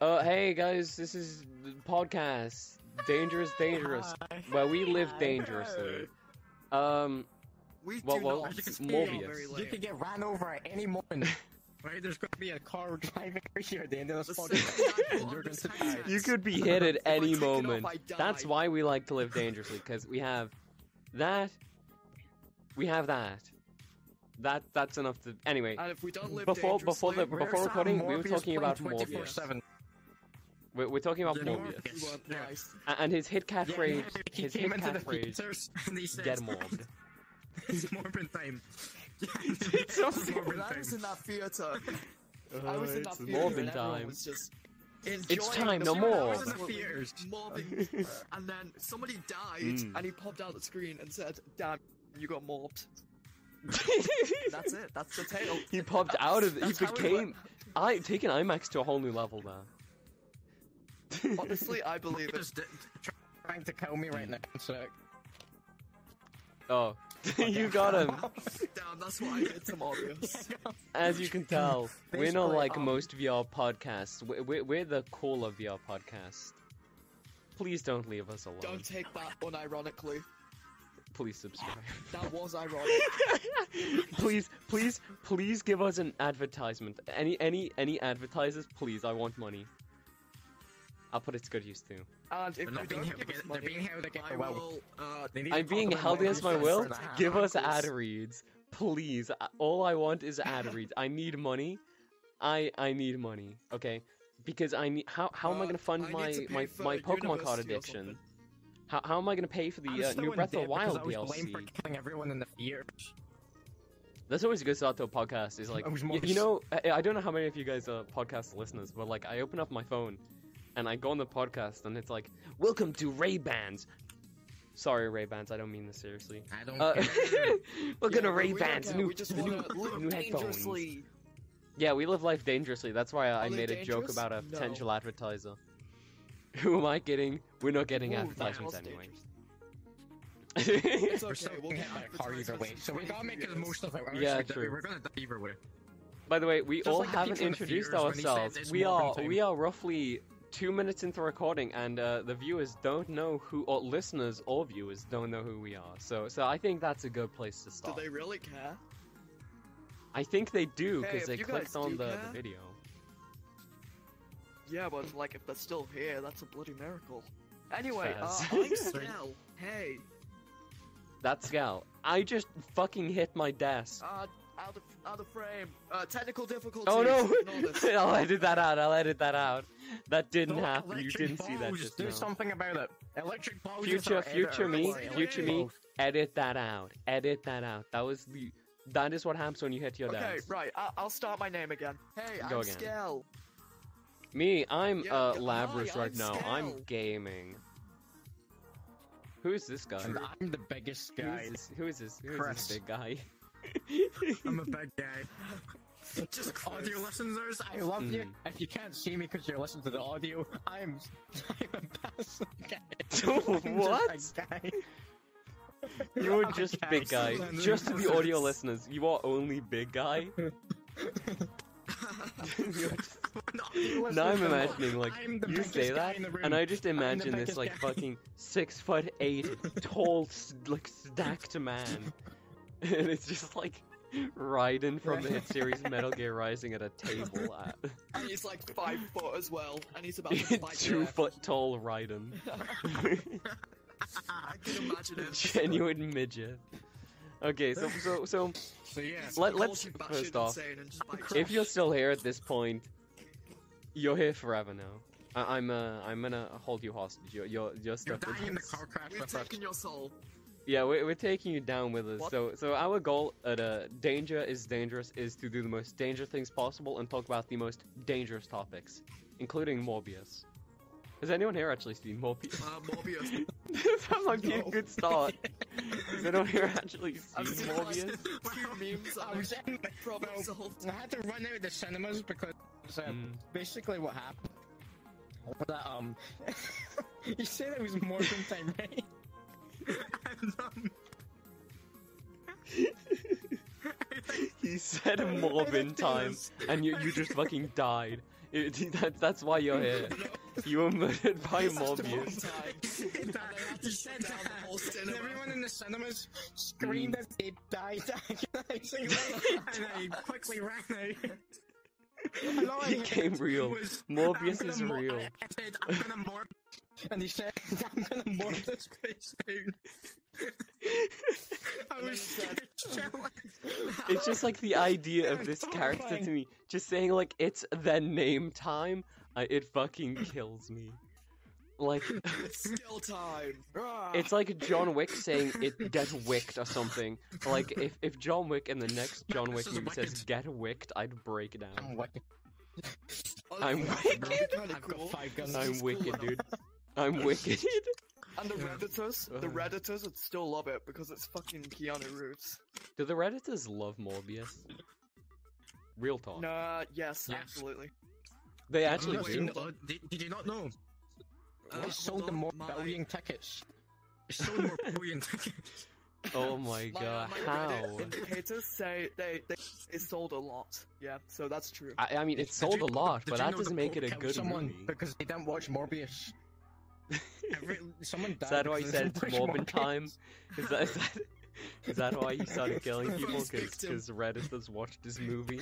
Uh, hey guys, this is the podcast Dangerous Dangerous, Hi. where we live Hi. dangerously. Um, We Well, do well, not it's speak Morbius. very You late. could get ran over at any moment. Right? There's going to be a car driving here at the end of The this podcast. And you're gonna die. you could be hit at any take off, moment. That's why we like to live dangerously, because we have that. We have that. That that's enough to. Anyway, And if we don't live Before- before the- before recording, we were talking about playing Morbius. 24/7? We're, we're talking about The Morbius, Morbius. Yeah. and his hit catchphrase. Yeah, he his came hit into the catchphrase. theaters and he says, Get mobbed. it's Morbin time. It's so It's Morbin When I was in time. that theater, I was in that it's theater Morbin and time. was just It's time, no more. I I was was in the mobbing, and then somebody died, Mm. and he popped out the screen and said, "Damn, you got mobbed." That's it. That's the tale. he popped out of it. He That's how it became. I taking IMAX to a whole new level now. Honestly, I believe it. Just d- trying to kill me right now. So, Oh, you got him. Damn, that's what I did to Morbius. As you can tell, we're not like um, most VR podcasts. We're, we're, we're the cooler VR podcast. Please don't leave us alone. Don't take that unironically. Please subscribe. That was ironic. please, please, please give us an advertisement. Any, any, any advertisers, please. I want money. I'll put it to good use too. And if they're being don't held give us they're money, being held against my will. will uh, I'm being talk held against my will. Give us Uncles. ad reads, please. Uh, All I want is ad reads. I need money. I I need money. Okay, because I need. How how am I Uh, gonna fund I my my my Pokemon card addiction? How how am I gonna pay for the uh, new Breath of the because Wild I was blamed for DLC? killing everyone in the theaters. That's always a good start to a podcast. Is like, I was y- more you know, I, I don't know how many of you guys are podcast listeners, but like, I open up my phone, and I go on the podcast, and it's like, "Welcome to Ray Bans." Sorry, Ray Bans. I don't mean this seriously. I don't Uh, care. Welcome Yeah, to Ray we Bans. New, we new, live new headphones. Yeah, we live life dangerously. That's why I Are they made a joke about a No. potential advertiser. Who am I kidding? We're not getting Ooh, advertisements anyway. dangerous. It's We're okay, still we'll get hit by car either way, so we in gotta make 20 the most of it. We're Yeah, true. We're gonna die either way. By the way, we Just all like haven't people in the introduced theaters when he said ourselves. We are we are roughly two minutes into recording, and uh, the viewers don't know who, or listeners or viewers don't know who we are. So, so I think that's a good place to start. Do they really care? I think they do because if they clicked on the, the video. Yeah, but like if they're still here, that's a bloody miracle. Anyway, uh. I'm Stel. Hey, That's Gal. I just fucking hit my desk. uh, out of out of frame. Uh, technical difficulties. Oh no! I'll edit that out. I'll edit that out. That didn't No, happen. You didn't see that just Do now. something about it. Electric balls. Future, future me, future me. Edit that out. Edit that out. That was the. That is what happens when you hit your Okay, desk. right. I- I'll start my name again. Hey, Go I'm again. Skell. Me, I'm Yeah, uh Labrys right I'm now. I'm gaming. Who is this guy? And I'm the biggest guy. is this? Who is this? Who is this big guy? I'm a big guy. Just Audio Chris. listeners, I love you. Mm. If you can't see me because you're listening to the audio, I'm I'm a passive guy. I'm What? Just a guy. You're I'm a just guy. big guy. Just to the audio listeners, you are only big guy. You're just- now I'm imagining like I'm the you biggest say guy that, in the room. and I just the imagine this biggest like guy. fucking six foot eight, tall, s- like stacked man, and it's just like Raiden from the hit series Metal Gear Rising at a table at and he's like five foot as well, and he's about to bite two your foot tall Raiden, I can imagine it. genuine midget. Okay, so so so So yeah. Let- He let's- calls you batshit first off, insane and just bites if you. you're still here at this point, you're here forever now. I- I'm uh, I'm gonna hold you hostage. You're you're, you're You're dying in the car crash We've with us. taken your soul. Yeah, we're, we're taking you down with us. What? So so our goal at uh, Danger is Dangerous is to do the most dangerous things possible and talk about the most dangerous topics, including Morbius. Has anyone here actually seen Morbius? Uh, Morbius. that might be a good start. Has anyone here actually seen I've Morbius? like two memes I was it. in, Problem well, solved. I had to run out of the cinemas because uh, Mm. basically what happened was that um you said it was Morgan time, right? And he said Morbin time, and you, you just fucking died. It, that, that's why you're here. You were murdered by Morbius. he said Down the whole that. Everyone in the cinemas screamed mm. as they died agonizingly, and I quickly ran out. And He came real. Morbius is real. I, I said, I'm gonna morph. And he said, I'm gonna morph this place down. I was scared. It's just like the idea of this character to me. Just saying like it's the name time. Uh, it fucking kills me. Like It's still time. Ah. it's like John Wick saying it get wicked or something. Like if if John Wick in the next John Wick movie says get wicked, I'd break down. I'm wicked. I'm that wicked. I've got five guns. I'm wicked, dude. I'm wicked. And the Yeah. redditors, the redditors would still love it because it's fucking Keanu Reeves. Do the redditors love Morbius? Real talk. Nah, yes, Yes. absolutely. They actually you do. uh, did, did you not know? Uh, They sold hold them more my- billion tickets. They sold more billion tickets. Oh my My, uh, god, my how? Reddit indicators say they, they it sold a lot. Yeah, so that's true. I, I mean, it Did sold you a know- lot, did but you that know doesn't make it a killed good someone movie. because they didn't watch Morbius. Every, someone died Is that why you said didn't it's watch Morbin time? Is that, is that is that why you started killing people? Because victim. Because Redditors watched this movie?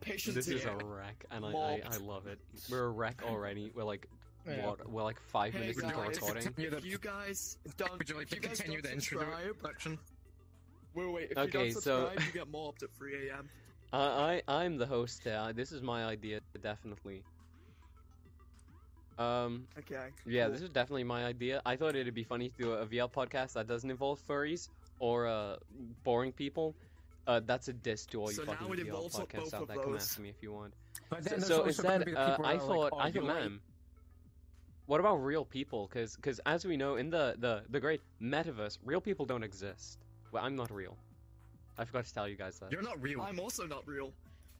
Patient This is a wreck, and I, I, I love it. We're a wreck already. We're like, Yeah. what? We're like five Hey minutes into recording. The- If you guys don't, Would you like if to you continue the don't subscribe, introduction? wait, wait, if Okay, you don't so- subscribe, you get mobbed at 3 a.m. I, uh, I, I'm the host here. This is my idea, definitely. Um, Okay. Yeah, cool. this is definitely my idea. I thought it'd be funny to do a VR podcast that doesn't involve furries or uh, boring people. Uh, that's a diss to all you So now fucking it VR involves both podcasts out there. Come those. after me if you want. But So, then there's so instead, the uh, I that are like, thought, oh, I thought, you're ma'am, what about real people? Because, because as we know, in the, the, the great metaverse, real people don't exist. Well, I'm not real. I forgot to tell you guys that. You're not real. I'm also not real.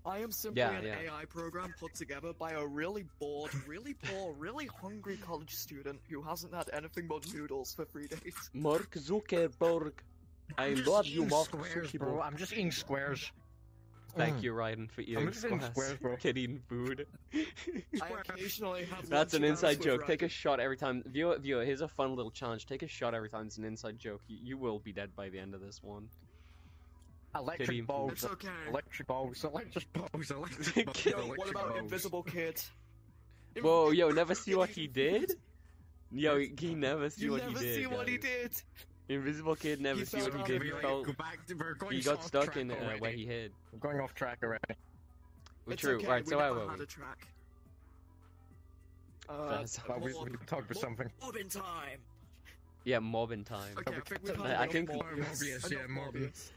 I am simply Yeah, an yeah. AI program put together by a really bored, really poor, really hungry college student who hasn't had anything but noodles for three days. Mark Zuckerberg. I love you, Mark squares, Zuckerberg. bro. I'm just eating squares. Thank Mm. you, Raiden, for eating just eating squares, bro. Kid eating food. I occasionally have That's an inside joke. Take a shot every time. Viewer, viewer, here's a fun little challenge. Take a shot every time it's an inside joke. You, you will be dead by the end of this one. Electric Kitty balls. It's okay. Electric balls. Electric balls. Electric balls. Kid- Yo, what about balls. Invisible Kid? Whoa, yo, never see what he did? Yo, he never see You what never he did. Never see what he did. Invisible Kid never He see what he did. of He the fell. Go back. To, we're going He got stuck in uh, where he hid. We're going off track already. Well, It's true. okay, Right. we So where never were had we? a track. Uh, That's- Well, we, we talked about something. mob in time. Yeah, mob in time. Okay, I think we I- can't I think- Morbius. Morbius, yeah, not Morbius.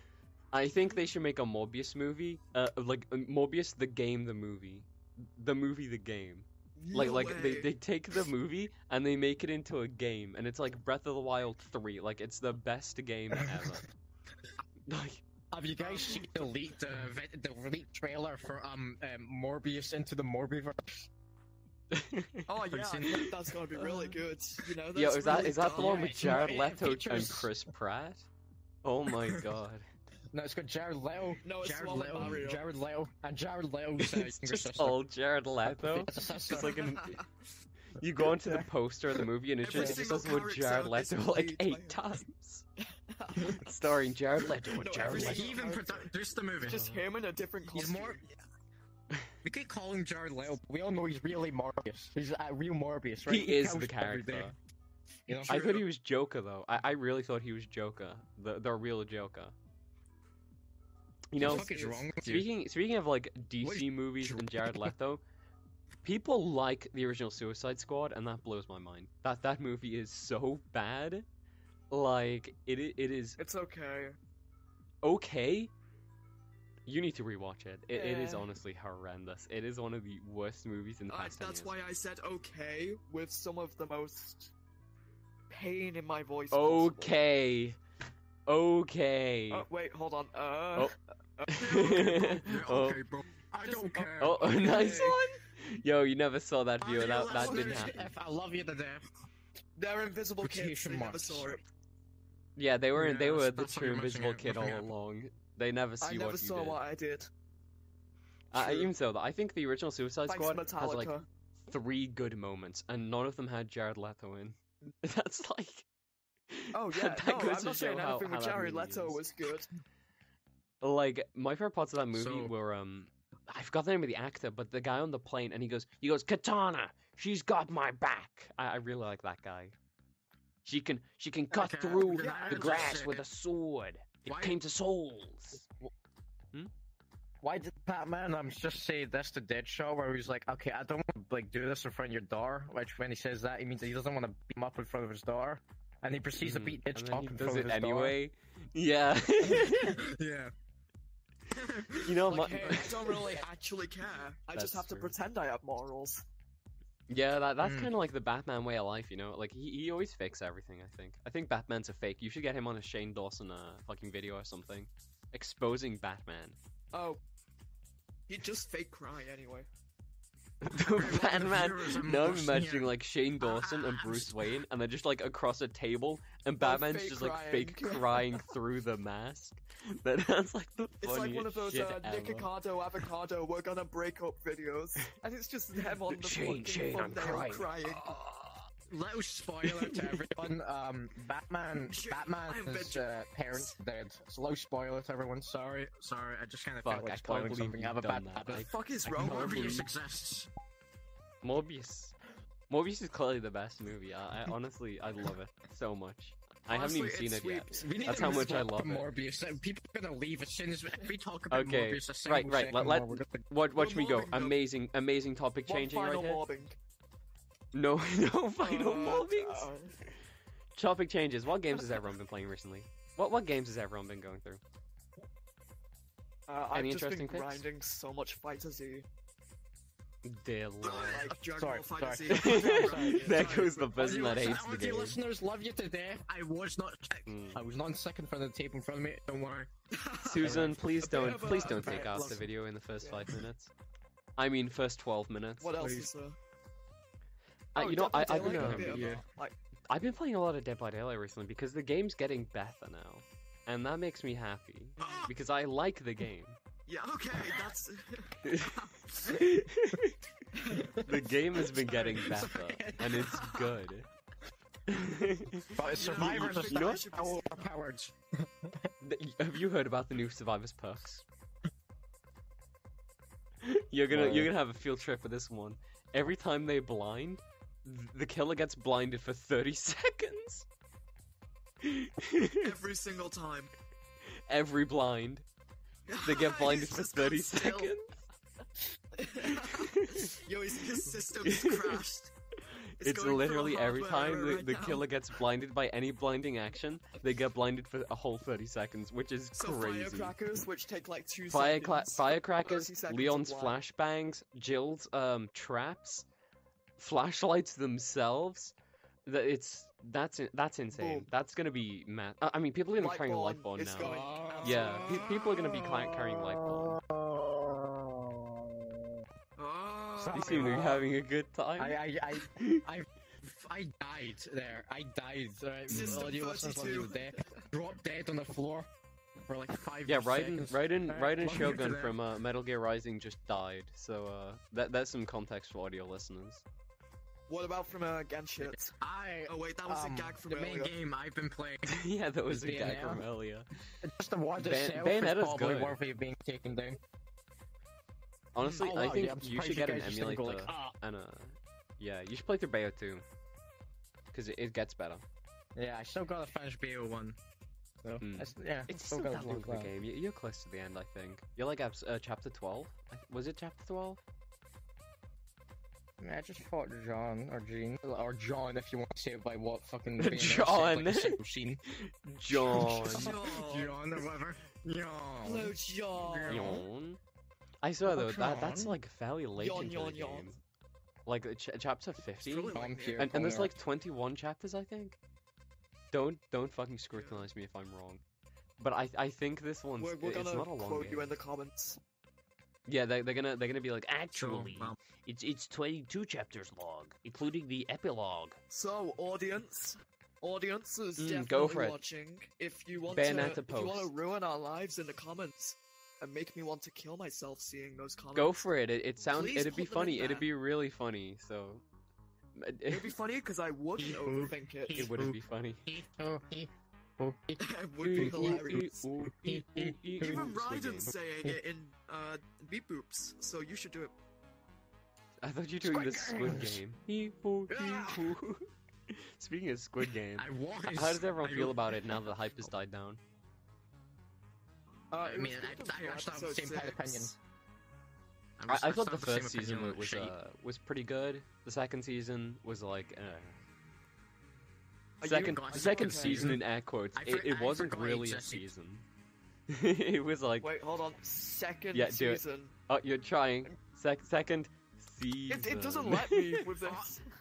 I think they should make a Morbius movie. Uh, like uh, Morbius the game, the movie, the movie, the game. Like No like they, way. they take the movie and they make it into a game, and it's like Breath of the Wild three. Like it's the best game ever. like Have you guys seen the leaked, uh, the leaked trailer for um, um Morbius into the Morbiverse? Oh you yeah, seen I think that's gonna be really good. You know, Yo, that's is that really is that the one with Jared it Leto and Chris Pratt? Oh my god. No, it's got Jared Leto. No, it's Jared one Leto. Mario. Jared Leto and Jared Leto's uh, it's younger just sister. all Jared Leto. It's a sister. It's like an, you go into the poster of the movie and it Every just, it says the Jared Leto like eight times. Starring Jared Leto and No, Jared every He even character. produced the movie. just him in a different He's costume. more. We keep calling Jared Leto. but We all know he's really Morbius. He's a real Morbius, right? He is the character. You know? I thought he was Joker though. I, I really thought he was Joker, the the real Joker. You know, what the fuck is wrong with you? speaking speaking of like DC is movies and? Jared Leto, people like the original Suicide Squad, and that blows my mind. That that movie is so bad. Like it it is It's okay. okay. You need to rewatch it. It, it is honestly horrendous. It is one of the worst movies in the past 10 that's why I said okay with some of the most pain in my voice. possible. Okay. Okay. Oh, wait, hold on. Uh, Oh. Yeah, oh, okay, bro. I Just- don't care. oh, Okay. nice one. Yo, you never saw that I view. That that didn't happen. death. I love you to death. they're invisible kids. Quotation They never saw it. Yeah, they were they were the true invisible kid all missing it. along. They never see I never what you saw did. what I did. Uh, True. even so, though, I think the original Suicide Thanks, Squad Metallica. has like three good moments, and none of them had Jared Leto in. That's like. Oh yeah, that no, goes I'm to not saying how- anything how with Jared Leto was good. Like my favorite parts of that movie So- were um I forgot the name of the actor, but the guy on the plane and he goes he goes Katana, she's got my back. I, I really like that guy. She can she can cut Okay, through can I the grass with a sword. It Why- came to souls. Hmm? Why did Batman um just say that's the dead show where he's like, okay, I don't want to like do this in front of your door. Which when he says that, he means that he doesn't want to beat him up in front of his door, and he proceeds to Mhm. beat Ditch and then up he in does front it of his anyway. Yeah. yeah. you know, Like, my, hey, I don't really actually care. I That's just have to true. pretend I have morals. Yeah, that, that's Mm. kind of like the Batman way of life, you know? Like, he, he always fakes everything, I think. I think Batman's a fake. You should get him on a Shane Dawson uh, fucking video or something. Exposing Batman. Oh, he'd just fake cry anyway. Batman. Now I'm imagining like Shane Dawson and Ah, Bruce Wayne, and they're just like across a table, and Batman's just like fake crying. through the mask. That sounds like the It's like one of those uh, Avocado, Avocado, we're gonna break up videos. And it's just them on the Shane, fucking Shane, I'm crying. crying. Little spoiler to everyone. Um, Batman. Shit, I am Batman's veg- uh, parents dead. It's a low spoiler to everyone. Sorry, sorry. I just kind of Fuck, felt I like can't spoiling believe something. I have a you've bad that. habit. The fuck is wrong can't with believe- you? Morbius exists. Morbius. Morbius is clearly the best movie. I, I honestly, I love it so much. I haven't even seen it it yet. sweeps. We need That's how much I on to love it. Morbius. Uh, People are gonna leave as soon as we talk about Okay, Morbius. A right, right, second let- let- more, we're gonna- Watch, watch me go. though. Amazing, amazing topic changing right final here. mobbing. No, no final Uh, mobbings. uh, Topic changes. What games has everyone been playing recently? What what games has everyone been going through? Uh, I've Any just been picks? grinding so much Fighter Z. Dear lord. Like Dragon Sorry, Ball Fighter sorry. Z. Sorry, there sorry. goes the person that Audio- hates the game. listeners, love you to death. I was not. Mm. I was not in second for the tape in front of me. Don't worry. Susan, please don't, of a- please don't bit take out the less- video in the first Yeah. five minutes. I mean, first twelve minutes. What else Please. is there? Uh, Oh, you know, I, I've been, Daylight, um, bit of a- yeah. like, I've been playing a lot of Dead by Daylight recently because the game's getting better now, and that makes me happy because I like the game. yeah, okay, that's. the game has been getting better, and it's good. But survivors are you know- still overpowered. Have you heard about the new Survivors perks? You're gonna No. you're gonna have a field trip with this one. Every time they blind, th- the killer gets blinded for 30 seconds. Every single time. Every blind, they get blinded for 30 seconds. Yo, his, his system's crashed. It's, a literally every time the, right the killer gets blinded by any blinding action, they get blinded for a whole 30 seconds, which is So crazy. firecrackers, which take like two Firecla- seconds. firecrackers, Leon's flashbangs, Jill's um traps, flashlights themselves. That it's that's that's insane. Boom. That's gonna be mad. I I mean, people are gonna be carrying Lightborn Lightborn is now. going Yeah, pe- people are gonna be cla- carrying Lightborn. Oh, You seem to be having a good time. I, I, I, I, I died there. I died. Right? System Audio listeners love you 32. Dropped dead on the floor for like five yeah, Raiden, seconds. Raiden, Raiden love Shogun from uh, Metal Gear Rising just died. So uh, that that's some context for audio listeners. What about from uh, Genshin? I. Oh wait, that was um, a gag from the main earlier. game I've been playing. yeah, that was a gag from earlier. Just the word Ban- itself Bayonetta's is probably good. worthy of being taken down. Honestly, Oh, I think yeah, I'm you should get an guys just didn't emulator. like, "Ah." And uh, yeah, you should play through Bayo 2. Because it, it gets better. Yeah, I still gotta finish BO one. So, that's- yeah, It's still still that long of a that. game. You- You're close to the end, I think. You're like uh, chapter 12? Was it chapter 12? Yeah, I just fought John or Jean or John if you want to say it by what fucking Bayonetta said, John. like a single scene. John. John or whatever. John. Hello, John. Yawn. I swear though, that that's like fairly late Yawn, into yawn, the yawn. game. Like ch- chapter 50? really I'm here. And, and there's like 21 chapters, I think. Don't don't fucking scrutinize me if I'm wrong. But I I think this one's We're, we're it's gonna not a long quote game. you in the comments. Yeah, they, they're gonna they're gonna be like Sure, actually well, it's it's 22 chapters long, including the epilogue. So, audience, audience is Mm, definitely go for it. watching. If you want Bayonetta to, if you want to post. ruin our lives in the comments, and make me want to kill myself seeing those comments. Go for it. It, it sounds. Please It'd be put them in funny. It'd there. be really funny. So. It'd be funny because I wouldn't Hee-hoo. overthink it. It wouldn't be funny. It would be hilarious. Even Even Raiden's saying it in uh, Beep Boops, so you should do it. I thought you were doing the Squid Squid Game. Hee-hoo, hee-hoo. Speaking of Squid Game, I how does everyone feel about it now that the hype has died down? Uh, I mean, was I- I until actually have the same kind of six. opinion. I, I thought the first season was uh, was pretty good. The second season was like. Uh, Are you second second okay? season in air quotes. I it, it wasn't really a season. it was like, Wait, hold on. Second Yeah, do it. season. oh, you're trying. Sec- second season. It, it doesn't let me with this.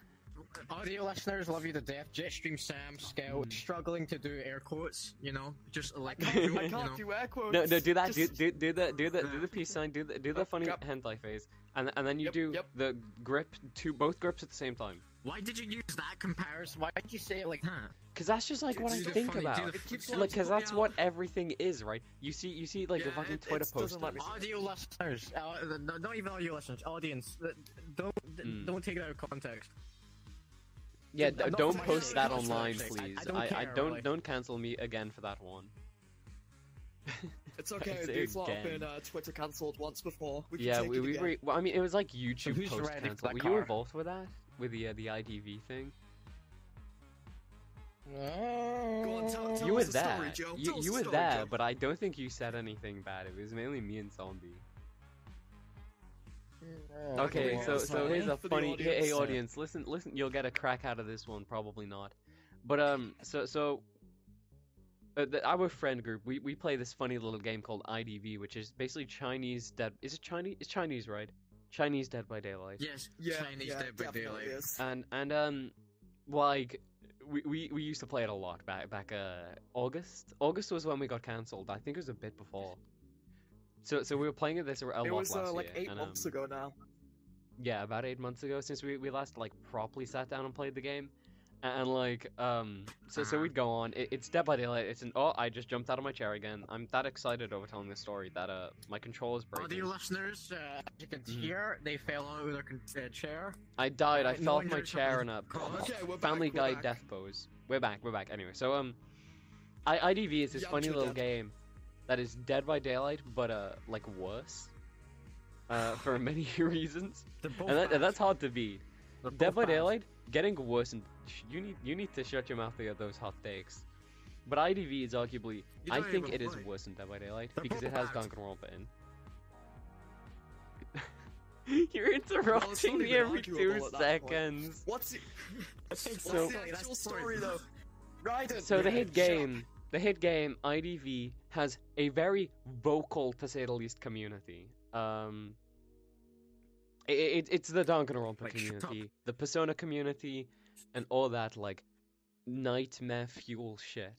Audio listeners love you to death. Jetstream Sam Scout Mm. struggling to do air quotes. You know, just I like can't, do I you can't know. do air quotes. No, no, do that. Just- Do, do, do the do the do the peace sign. Do the do the funny yep. hentai face, and and then you Yep, do yep. the grip to both grips at the same time. Why did you use that comparison? Why did you say it like that? Cause that's just like what I think funny- about. the It keeps funny- Like, cause Put me that's what everything is, right? You see, you see, like the Yeah, fucking Twitter it doesn't let me- Audio listeners, uh, not even audio listeners, audience, don't Mm. don't take it out of context. Yeah, I'm don't post that not online, please. I don't I, I don't really. don't cancel me again for that one. It's okay. Say These lot have been uh, Twitter cancelled once before. We yeah, take we we re- well, I mean, it was like YouTube who's post ready for cancel. Were you involved with that? With the uh, the IDV thing? Go on, tell- tell you were story, there. You, you were story, there, Joe. but I don't think you said anything bad. It was mainly me and Zombie. Okay, Okay, so so here's a funny hey, hey audience. audience, listen listen you'll get a crack out of this one, probably not. But um so so uh, the, our friend group, we, we play this funny little game called IDV, which is basically Chinese Dead. Is it Chinese? It's Chinese, right? Chinese Dead by Daylight. Yes, Yeah, Chinese yeah, Dead by definitely Daylight. is. And and um, like we, we we used to play it a lot back back uh August. August was when we got cancelled. I think it was a bit before. So so we were playing it this a lot It was last uh, like year, eight and, months um, ago now. Yeah, about eight months ago since we, we last like properly sat down and played the game, and, like um so so we'd go on. It, it's Dead by Daylight. It's an oh I just jumped out of my chair again. I'm that excited over telling this story that uh my controller's breaking. Audio listeners, uh, as you can Mhm. hear, they fell out of their con- uh, chair. I died. I Uh, fell no off my chair in something. a Oh, Okay, we're back, Family Guy back. death pose. We're back. We're back. Anyway, so um, I IDV is this Yeah, funny little death. game that is Dead by Daylight, but uh like worse. Uh, for many reasons, and, that, and that's hard to beat. They're Dead by bad. Daylight getting worse, and sh- you need you need to shut your mouth to get those hot takes. But IDV is arguably, I think even it is play. worse than Dead by Daylight They're because it has bad. Danganronpa in. You're interrupting not me every two at that point. seconds. What's the, what's So- the actual story though? Raiden. So the hit game, the hit game IDV has a very vocal, to say the least, community. Um, i it, it's the Danganronpa Like, up. community, the Persona community, and all that like nightmare fuel shit,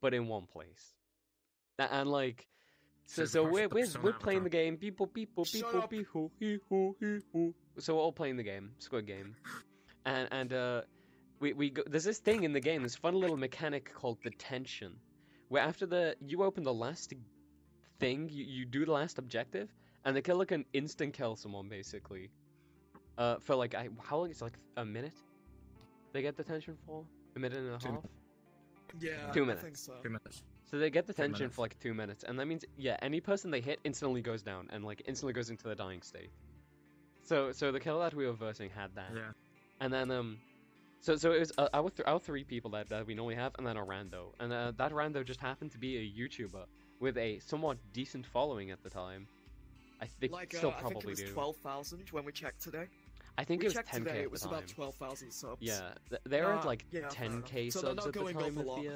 but in one place. And like, so so we're we're, we're playing the game. People, people, people, people, hee hoo. So we're all playing the game, Squid Game, and and uh we we go, there's this thing in the game, this fun little mechanic called the tension, where after the you open the last thing, you, you do the last objective, and the killer can instant kill someone basically. Uh, for like I, how long? It's like a minute. They get the tension for a minute and a Two- half. Yeah, Two I minutes. think so. Two minutes. So they get the tension for like two minutes, and that means yeah, any person they hit instantly goes down and like instantly goes into the dying state. So so the killer that we were versing had that. Yeah. And then um, so so it was uh, our th- our three people that, that we normally have, and then a rando, and uh, that rando just happened to be a YouTuber with a somewhat decent following at the time. I think Like, still uh, I think it was do. twelve thousand when we checked today. I think we it was checked 10k today. It was about time. twelve thousand subs. Yeah, th- they were Uh, like yeah, fair enough. 10k So subs not at the time lot. the. Uh...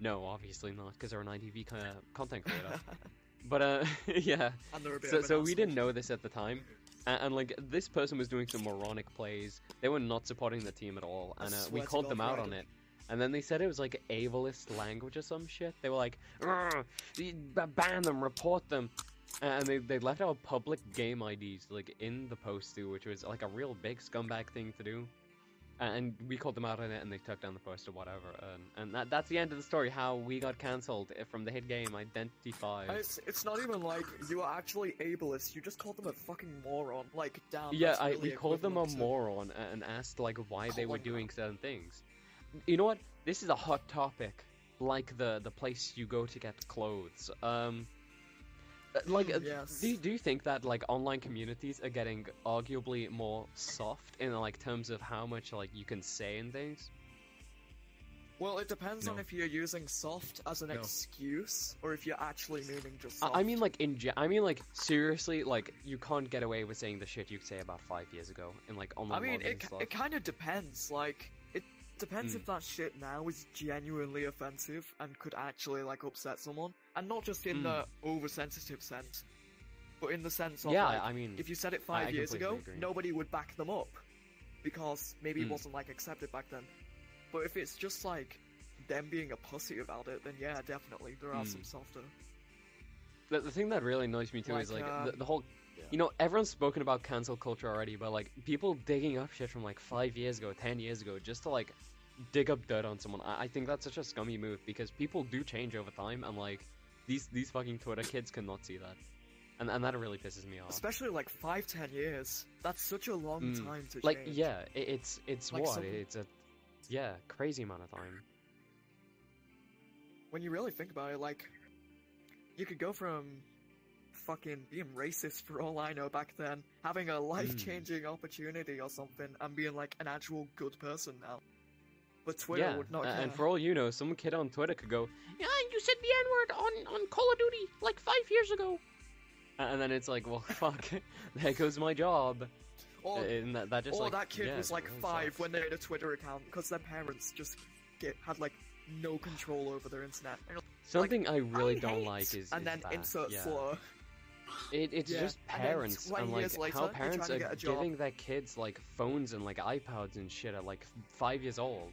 No, obviously not, because they're an IDV kind of content creator. but uh, yeah. and they're a bit So of an so we didn't know this at the time, and, and like this person was doing some moronic plays. They were not supporting the team at all, and uh, we called them out on it. And then they said it was like ableist language or some shit. They were like, "Ugh, ban them, report them. And they, they left out public game IDs like in the post too, which was like a real big scumbag thing to do. and we called them out on it, and they took down the post or whatever, and and that, that's the end of the story. How we got cancelled eh, from the hit game Identity Five. It's, it's not even like you are actually ableist. You just called them a fucking moron. Like, damn. Yeah, I, really we called them a to- moron and asked like why they were Calling doing certain things. You know what? This is a hot topic, like the the place you go to get clothes. Um, like, Mm, uh, yes. do you- do you think that like online communities are getting arguably more soft in like terms of how much like you can say in things? Well, it depends on if you're using soft as an No. excuse or if you're actually meaning just I- soft. I mean, like in ge- I mean, like seriously, like you can't get away with saying the shit you'd say about five years ago in like online I mean, it, and it kind of depends. Like, it depends Hmm. if that shit now is genuinely offensive and could actually like upset someone, and not just in Hmm. the oversensitive sense, but in the sense of yeah, like, I mean, if you said it I five years ago, agree. nobody would back them up because maybe it Hmm. wasn't like accepted back then. But if it's just like them being a pussy about it, then yeah, definitely there are Hmm. some softer. The, the thing that really annoys me too is Like, like the, the whole, yeah. you know, everyone's spoken about cancel culture already, but like people digging up shit from like five years ago, ten years ago, just to like dig up dirt on someone. I, I think that's such a scummy move because people do change over time, and like these these fucking Twitter kids cannot see that, and and that really pisses me off. Especially like five, ten years. That's such a long Mm. time to Like change. yeah, it, it's it's Like what some- it's a yeah crazy amount of time. when you really think about it, like, you could go from fucking being racist for all I know back then, having a life changing opportunity or something, and being like an actual good person now. But Twitter yeah, would not and for all you know, some kid on Twitter could go, "Yeah, you said the N word on on Call of Duty like five years ago," and then it's like, "Well, fuck, there goes my job," or and that, that just or like that kid yeah, was like really five sucks. when they had a Twitter account because their parents just get had like no control over their internet. And Something I really I don't hate, like is, and is then that, insert yeah. slur. It, it's Yeah, just and then parents 20 and like later, how parents are to get a job. giving their kids like phones and like iPods and shit at like five years old.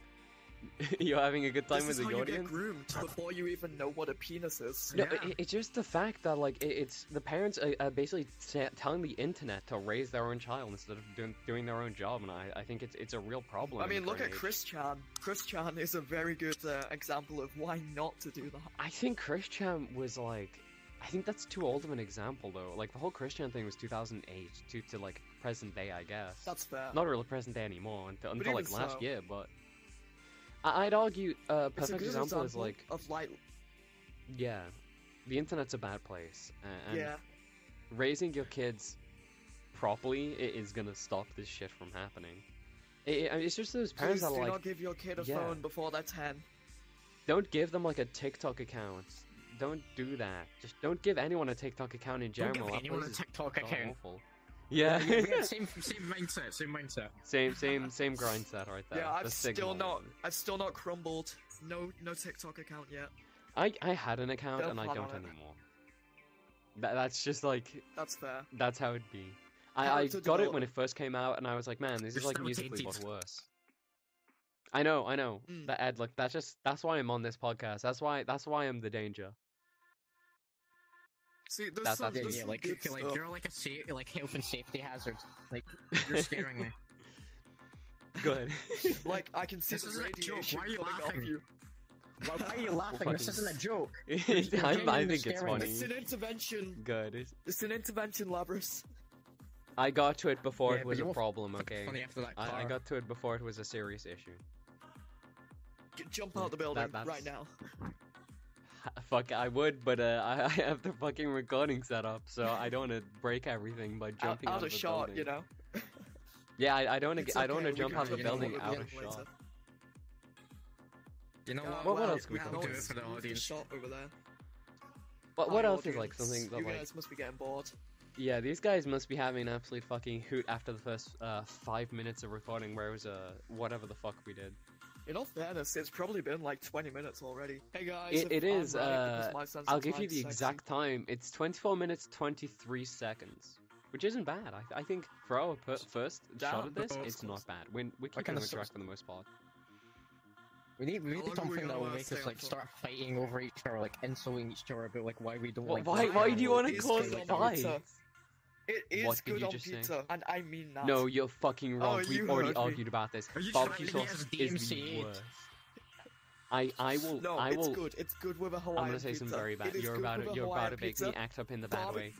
You're having a good time This with is the how you get groomed before you even know what a penis is. No, Yeah. it, it's just the fact that like it, it's the parents are, are basically sa- telling the internet to raise their own child instead of doing doing their own job, and I, I think it's it's a real problem. I mean, look at age. Chris Chan. Chris Chan is a very good uh, example of why not to do that. I think Chris Chan was like, I think that's too old of an example though. Like the whole Chris Chan thing was 2008 to to like present day, I guess. That's fair. not really present day anymore until, until like last so- year, but I- I'd argue a it's a perfect good example, is like of like, yeah, the internet's a bad place, and yeah, raising your kids properly i- is gonna stop this shit from happening. It, it- it's just those parents please that do are like not give your kid a yeah. phone before they're ten. don't give them like a TikTok account. Don't do that. Just don't give anyone a TikTok account in general. Don't general. give anyone a TikTok account. awful. Yeah, we same same mindset, same mindset. same same same grind set right there. Yeah, I've The still not, I've still not crumbled. No, no TikTok account yet. I I had an account Don't and I don't anymore. That, that's just like That's fair. that's how it'd be. I, I got it when it first came out, and I was like, man, this is like still musically tainted. but worse. I know, I know. Mm. That Ed, look, that's just that's why I'm on this podcast. That's why that's why I'm the danger. See, there's That's- some, that's- Yeah, there's yeah, some like, good you're, like stuff. you're like a sa- like health and safety hazard. Like you're scaring me. Good. Like I can see This the isn't a joke, radiation why are you laughing? you. Why, why are you laughing? This isn't a joke. I'm, I genuinely think it's scaring me. funny. It's an intervention. Good. It's an intervention, Labras. I got to it before Yeah, it was a problem. Okay. Funny after that I, I got to it before it was a serious issue. G- Jump out the building that's- right now. Fuck, I would, but uh, I, I have the fucking recording set up, so I don't want to break everything by Out, jumping out out, of of the shot, building. you know. Yeah, I, I don't want It's to. I don't okay, want to jump can out of the building out of later. shot. You know Uh, what? What- what else can we wow, talk do for the audience. Shot over there. But what Hi, else is like something that You like? guys must be getting bored. Yeah, these guys must be having an absolute fucking hoot after the first uh, five minutes of recording, where it was uh, whatever the fuck we did. In all fairness, it's probably been like 20 minutes already. Hey guys, It, if it I'm is. right, because Uh, my sense I'll give you the sexy. exact time. It's 24 minutes 23 seconds, which isn't bad. I, I think for our per- first shot at this, it's both. not bad. We're, we're keeping kinda on track sucks? for the most part. We need we need long we something that will make us like start fighting over each other, like insulting each other about like why we don't Wh- like. why? Why do you want to this cause guy, like, fights? It's, It is What did good you on just say? and I mean that. No, you're fucking wrong. Oh, We've already heard me. argued about this. Barbecue sauce is the worst. I I will no, I it's will. good. It's good with a Hawaiian I'm gonna say pizza. something very bad. You're about to you're about to make pizza. me act up in the bad Barbe- way.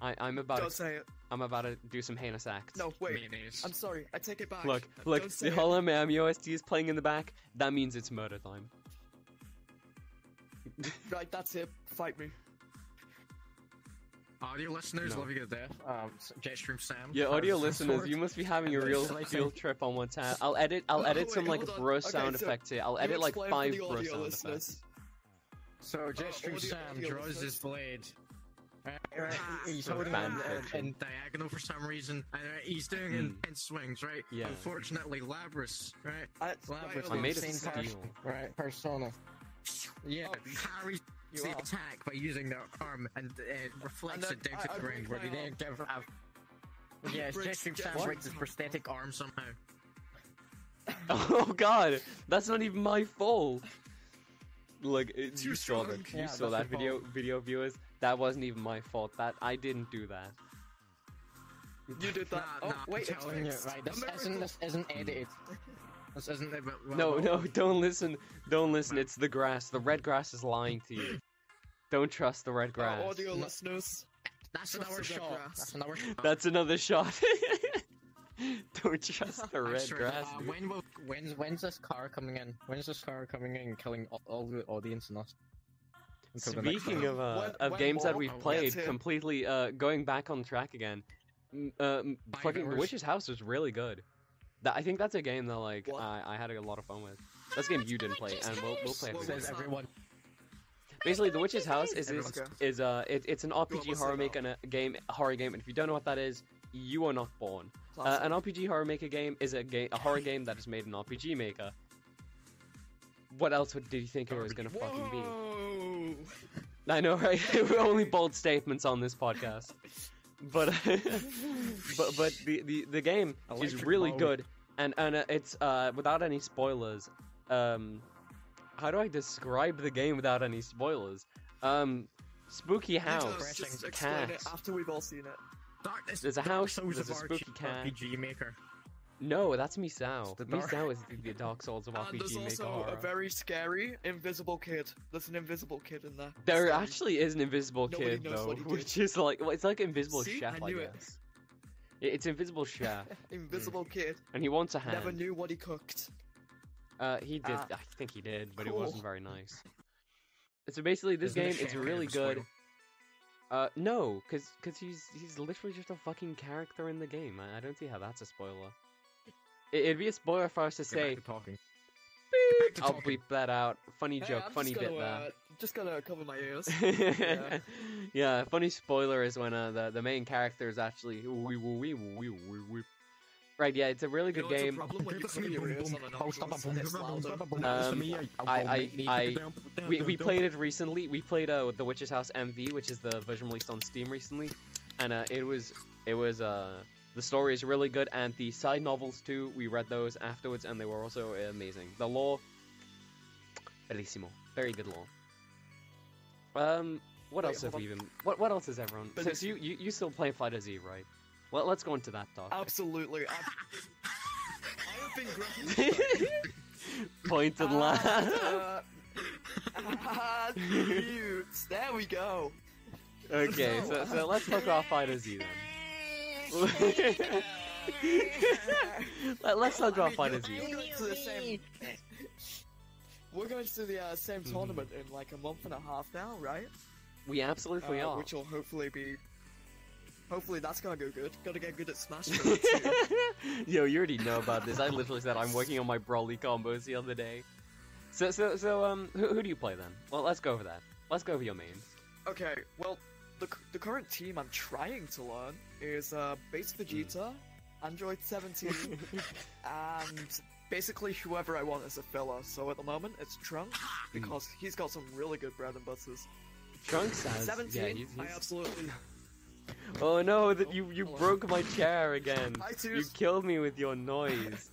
I I'm about Don't to, say it. I'm about to do some heinous acts. No, wait. Mayonnaise. I'm sorry. I take it back. Look, look, Don't say the it. Hotline Miami OST is playing in the back. That means it's murder time. Right, that's it. Fight me. Audio listeners, No. love you to death. Um, s- Jetstream Sam. Yeah, audio listeners, you must be having a real then shall I say- field trip on what's happening. I'll edit. I'll Oh, edit wait, some like hold bro Okay, sound so effects here. I'll edit like five the bro audio sound listeners. effects. So Jetstream audio- Sam audio draws listeners. his blade. Right, right, Ah, he's holding it in, in diagonal for some reason, and uh, he's doing Hmm. intense swings, right? Yeah. Unfortunately, Labras, right? I, Labras, right, I made on. of same steel. Right, persona. Yeah, Oh, parries You the are. attack by using their arm and uh, reflects And it then down to I- I the ground where they my then give have. Yeah, it's Breaks Jetstream Sam Jetstream breaks his prosthetic arm somehow. Oh god, that's not even my fault. Like It's you saw strong. that. You Yeah, saw that your video, video viewers. That wasn't even my fault. That I didn't do that. You did that. Nah, oh, nah, wait, I'm telling you, fixed. right? This A isn't this isn't edited. This isn't it. Well, No, no, don't listen. Don't listen. It's the grass. The red grass is lying to you. Don't trust the red grass. audio listeners. That's another shot. That's another shot. That's another shot. Don't trust the red swear, grass. uh, when will when's when's this car coming in? When's this car coming in and killing all, all the audience and us? Until the next Speaking of uh, When- of when games that we've Kombat played, gets completely uh, going back on track again. m- Uh, fucking Witch's House was really good. That I think that's a game that like I, I had a lot of fun with. That's a game you didn't play, and we'll we'll play it. What for you. was says everyone. Basically, The Witch's House is is, Everyone's is uh it, it's an RPG horror maker game horror game, and if you don't know what that is, you are not born. Uh, an RPG horror maker game is a game a horror game that is made in RPG Maker. What else would, did you think it was gonna fucking be? I know, right? We're only bold statements on this podcast. But but but the, the, the game is really mode. good, and and uh, it's uh without any spoilers. Um, how do I describe the game without any spoilers? Um, spooky house, just, just Pressing it cat. after we've all seen it. Dark, it's There's a house, there's a RG spooky cat. RPG Maker. No, that's Misao. the dark- Misao is the, the Dark Souls of And there's RPG Maker also horror. a very scary invisible kid. There's an invisible kid in there. There So- actually is an invisible Nobody kid knows though, what he did. which is like well, it's like invisible See? chef, I I, knew it. guess. It- It's invisible chef, invisible kid. and he wants a hand. Never knew what he cooked. Uh, he did. Ah, I think he did, but it wasn't very nice. So basically, this Isn't game is really good. Uh, no, cause, cause he's he's literally just a fucking character in the game. I, I don't see how that's a spoiler. It, it'd be a spoiler for us to Get say. back to talking. Beep, to I'll talking. bleep that out. Funny Hey, joke, I'm funny just bit gonna, there. uh, just gonna cover my ears. yeah. yeah, funny spoiler is when uh, the the main character is actually wee wee wee wee wee wee. Right, yeah, it's a really You good know, game. problem when you Give us cover me your boom, ears boom. on an stop, outdoor, boom, it's boom, boom, louder. boom, boom, Um, listen to me, I'll I- I- make me I- down, down, We, we played it recently. We played uh, the Witch's House MV, which is the version released on Steam recently, and uh, it was it was uh the story is really good, and the side novels too. We read those afterwards, and they were also amazing. The lore, bellissimo, very good lore. Um, what Wait, else have hold we even? What what else is everyone? So, so you, you you still play Fighter Z, right? Well, let's go into that talk. Absolutely. I, have been grabbing. Point and laugh. uh, cute. There we go. okay, so so let's talk about Fighter Z then. Let, us talk I about mean, Fighter you're- going to the We're going to the uh, same Mhm. tournament in like a month and a half now, right? We absolutely Uh, are. Which will hopefully be. Hopefully that's gonna go good. Gotta get good at Smash Bros. Yo, you already know about this. I literally said I'm working on my Broly combos the other day. So, so, so, um, who, who do you play then? Well, let's go over that. Let's go over your mains. okay, well, the, the current team I'm trying to learn is uh, Base Vegeta, Android 17, and basically whoever I want as a filler. So at the moment it's Trunks because he's got some really good bread and butters. Trunks has. 17, Yeah, he's, I absolutely. Oh no, that you you broke my chair again. I too. You killed me with your noise.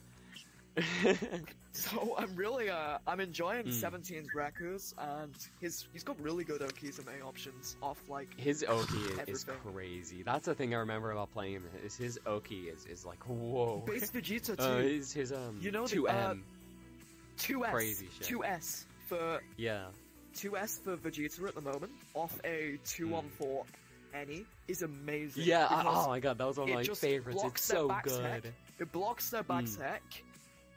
So I'm really uh I'm enjoying Mm. 17's Rakus and his he's got really good Okizeme options off like His Oki is, is crazy. That's the thing I remember about playing him. Is his Oki is, is like whoa. base Vegeta too. Uh, his his um You know the, two uh, M. 2S crazy shit. 2S for Yeah. 2S for Vegeta at the moment off a 214 any is amazing. Hmm. Yeah. I, oh my god, that was one of my favorites. It's so good. It blocks their back Mm. tech,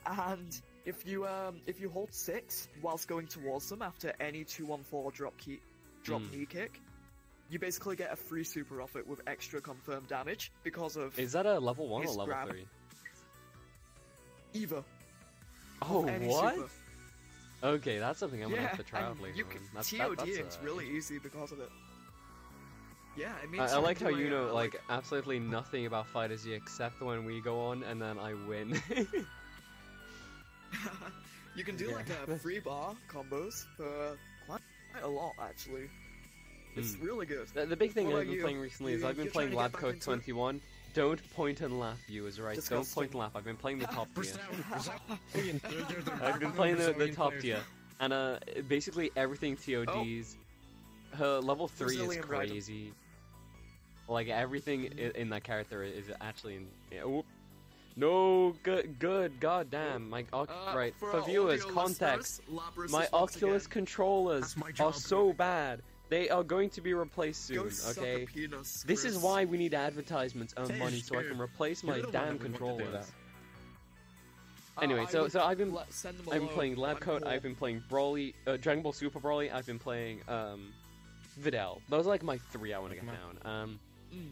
and if you um if you hold six whilst going towards them after any two one four drop key drop Mm. knee kick, you basically get a free super off it with extra confirmed damage because of Is that a level one or level grab. three? either. Oh what? super. Okay, that's something I'm gonna have to try out later you can That's, that, TOD that's, it's uh, really easy because of it. Yeah, it means I, I like how you know uh, like absolutely nothing about FighterZ except when we go on and then I win. you can do Yeah. like a free bar combos for quite, quite a lot actually. It's Mm. really good. the, the big thing I've been you? playing recently is I've been playing trying Lab to Code it? 21. Don't point and laugh, viewers, right? Don't point and laugh. I've been playing the top tier. Brazilian, you're- you're the I've been playing the, the top tier, and uh, basically everything TODs. Her level three is Brazilian rider. crazy. Like everything i- in that character is actually in. Yeah, oop. No, good, good, goddamn. My Uh, right for viewers, context. My Oculus again, controllers my are so bad. They are going to be replaced soon. Go Okay. penis, This is why we need advertisements and Say money so I can replace my damn that would want to do controllers. Uh, Anyway, I so so I've been let- send them I've been playing Lab Coat. I've been playing Broly, uh, Dragon Ball Super Broly. I've been playing um, Videl. Those are like my three I want to get down. Um, Mm.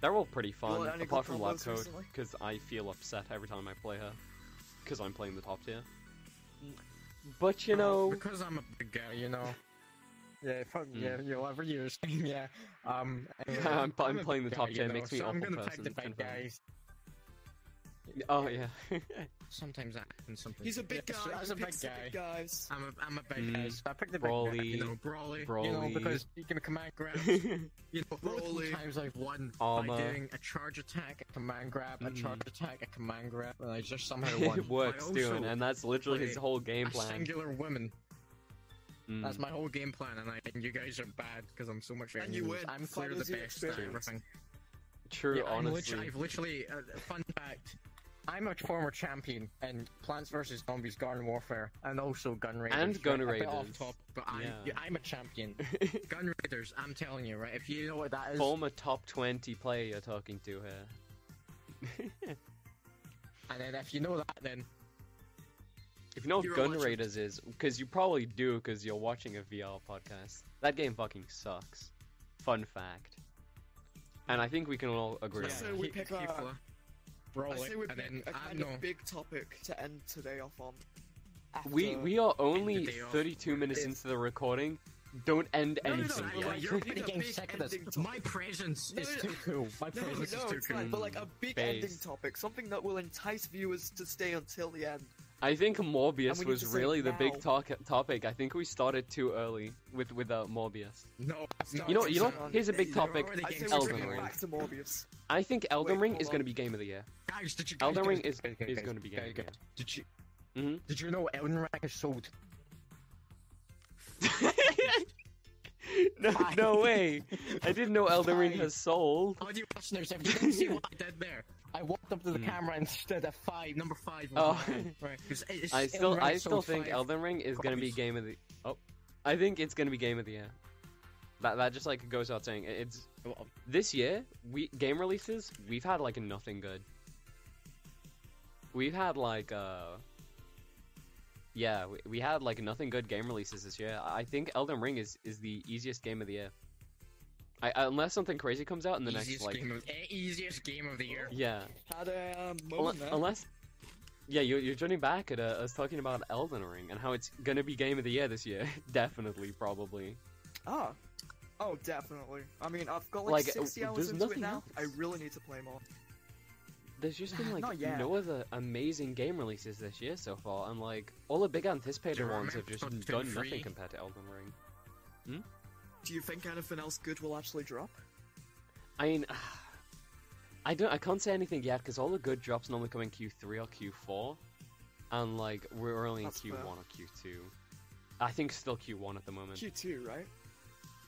They're all pretty fun, got any apart from Lab combos Coat, recently? because I feel upset every time I play her, because I'm playing the top tier. But you Uh, know, because I'm a big guy, you know. Yeah, fuck, Mm. yeah, you'll ever use. yeah. Um. anyway, I'm- I'm a playing the top guy, tier, you it makes know, me so I'm awful gonna person, pick the big confirmed. guys. Oh yeah, Sometimes that and sometimes. He's a big yeah, so guy. as he a big guy. big guys. I'm a I'm a big Mm. guy. So I picked the big guy. You know, Broly. You know, because you can command grab. You know, multiple Broly. times I've won Armor. by doing a charge attack, a command grab, a Mhm. charge attack, a command grab, and I just somehow won. it works, I dude, and that's literally his whole game a plan. singular woman. Mm. That's my whole game plan, and, I, and you guys are bad because I'm so much better. And you you. win. I'm Fight clearly the best at everything. True, Yeah, honestly. literally, I've literally, uh, fun fact, I'm a former champion in Plants vs Zombies Garden Warfare, and also Gun Raiders. And Gun right? A bit Raiders. off top, but I'm, Yeah. yeah, I'm a champion. Gun Raiders, I'm telling you, right? If you know what that is, Former top 20 player you're talking to here. and then if you know that, then If you know what You're Gun legend. Raiders is, because you probably do, because you're watching a VR podcast. That game fucking sucks. Fun fact. And I think we can all agree. Uh, yeah. So we keep, pick keep uh, a- I say it, we and pick then a I kind of big topic to end today off on. We we are only 32 minutes into the recording. Don't end No, no, no, anything yet. like, You're Pick a getting big sick of this. My presence No, is no, too cool. My presence no, is too it's cool. fine, but like a big Phase. ending topic, something that will entice viewers to stay until the end. I think Morbius was to say it really the big talk topic. I think we started too early with with uh, Morbius. No, You know, you know. sorry. Here's a big topic. already I getting say we Elden Ring. back to Morbius. I think Elden Wait, Ring is going to be game of the year. Guys, did you guys, Elden guys, Ring is guys, guys, is going to be game guys, of the guys. year. Did you hmm did you know Elden Ring is sold? no, Fine. no way! I didn't know Elden Ring Fine. has soul. Audio listeners, if you didn't see what I did there, I walked up to the Hmm. camera and stood at five, number five. Oh. was mine, right? 'Cause it- it's- I still, Ring I still sold think five Elden Ring is going to be game of the. Oh, I think it's going to be game of the year. That that just like goes out saying it's this year. We game releases. We've had like nothing good. We've had like uh. Yeah, we, we had like nothing good game releases this year. I think Elden Ring is is the easiest game of the year. I, unless something crazy comes out in the next easiest like game of easiest game of the year. yeah Had a um, Unle- moment there. unless yeah you're, you're turning back at uh, us talking about Elden Ring and how it's gonna be game of the year this year definitely probably Ah. Oh, definitely. I mean, I've got Like, like, uh, 60 hours into it now. else. I really need to play more. there's just been like no other amazing game releases this year so far and like all the big anticipated ones have just something done nothing compared to Elden Ring Do you think anything else good will actually drop? I mean I don't I can't say anything yet because all the good drops normally come in Q3 or Q4 and like we're only in Q1 fair. or Q2. I think still Q1 at the moment. Q2, right?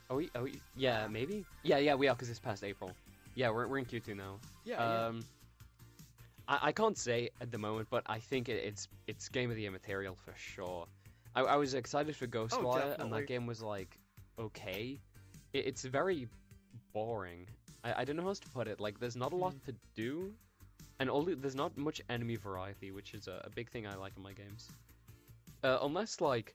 Oh, we, oh, we- yeah, maybe. Yeah, yeah, we are because it's past April. Yeah, we're we're in Q2 now. Yeah, yeah. Um, I, I can't say at the moment, but I think it, it's it's game of the year material for sure. I, I was excited for Ghostwire, and Oh, definitely. that game was like okay. It, it's very boring. I, I don't know how else to put it. Like, there's not a lot Mm. to do, and only there's not much enemy variety, which is a, a big thing I like in my games. Uh, unless like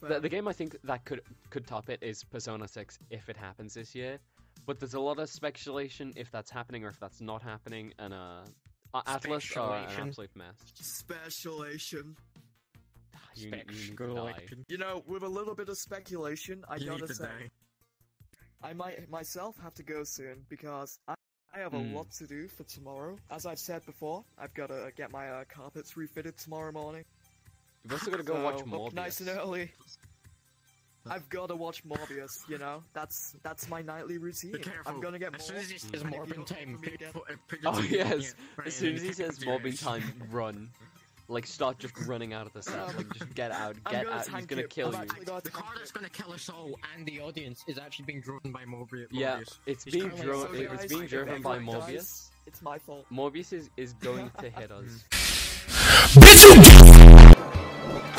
the, the game I think that could could top it is Persona 6 if it happens this year. But there's a lot of speculation if that's happening or if that's not happening, and uh, uh, Atlus are an absolute mess. Speculation. You, you need to die. You know, with a little bit of speculation, I You gotta to say, die. I might myself have to go soon because I, I have a Hmm. lot to do for tomorrow. As I've said before, I've got to get my uh, carpets refitted tomorrow morning. You've also got to go So, watch up Morbius. nice and early. I've got to watch Morbius. You know, that's that's my nightly routine. Be careful. I'm gonna get as soon more. as he says and if you morbing don't time, for me pick, again- put, pick Oh your teeth in yes, as soon as he says pick your mobbing time, run. Like start just running out of the set. Um, Like just get out, get gonna out. He's gonna it. kill I've you. actually got The car that's gonna kill us all and the audience is actually being driven by Morbius. Yeah, it's He's being currently dro- So, it's guys, being if driven by everyone Morbius. dies, It's my fault. Morbius is, is going to hit us. Bitch, you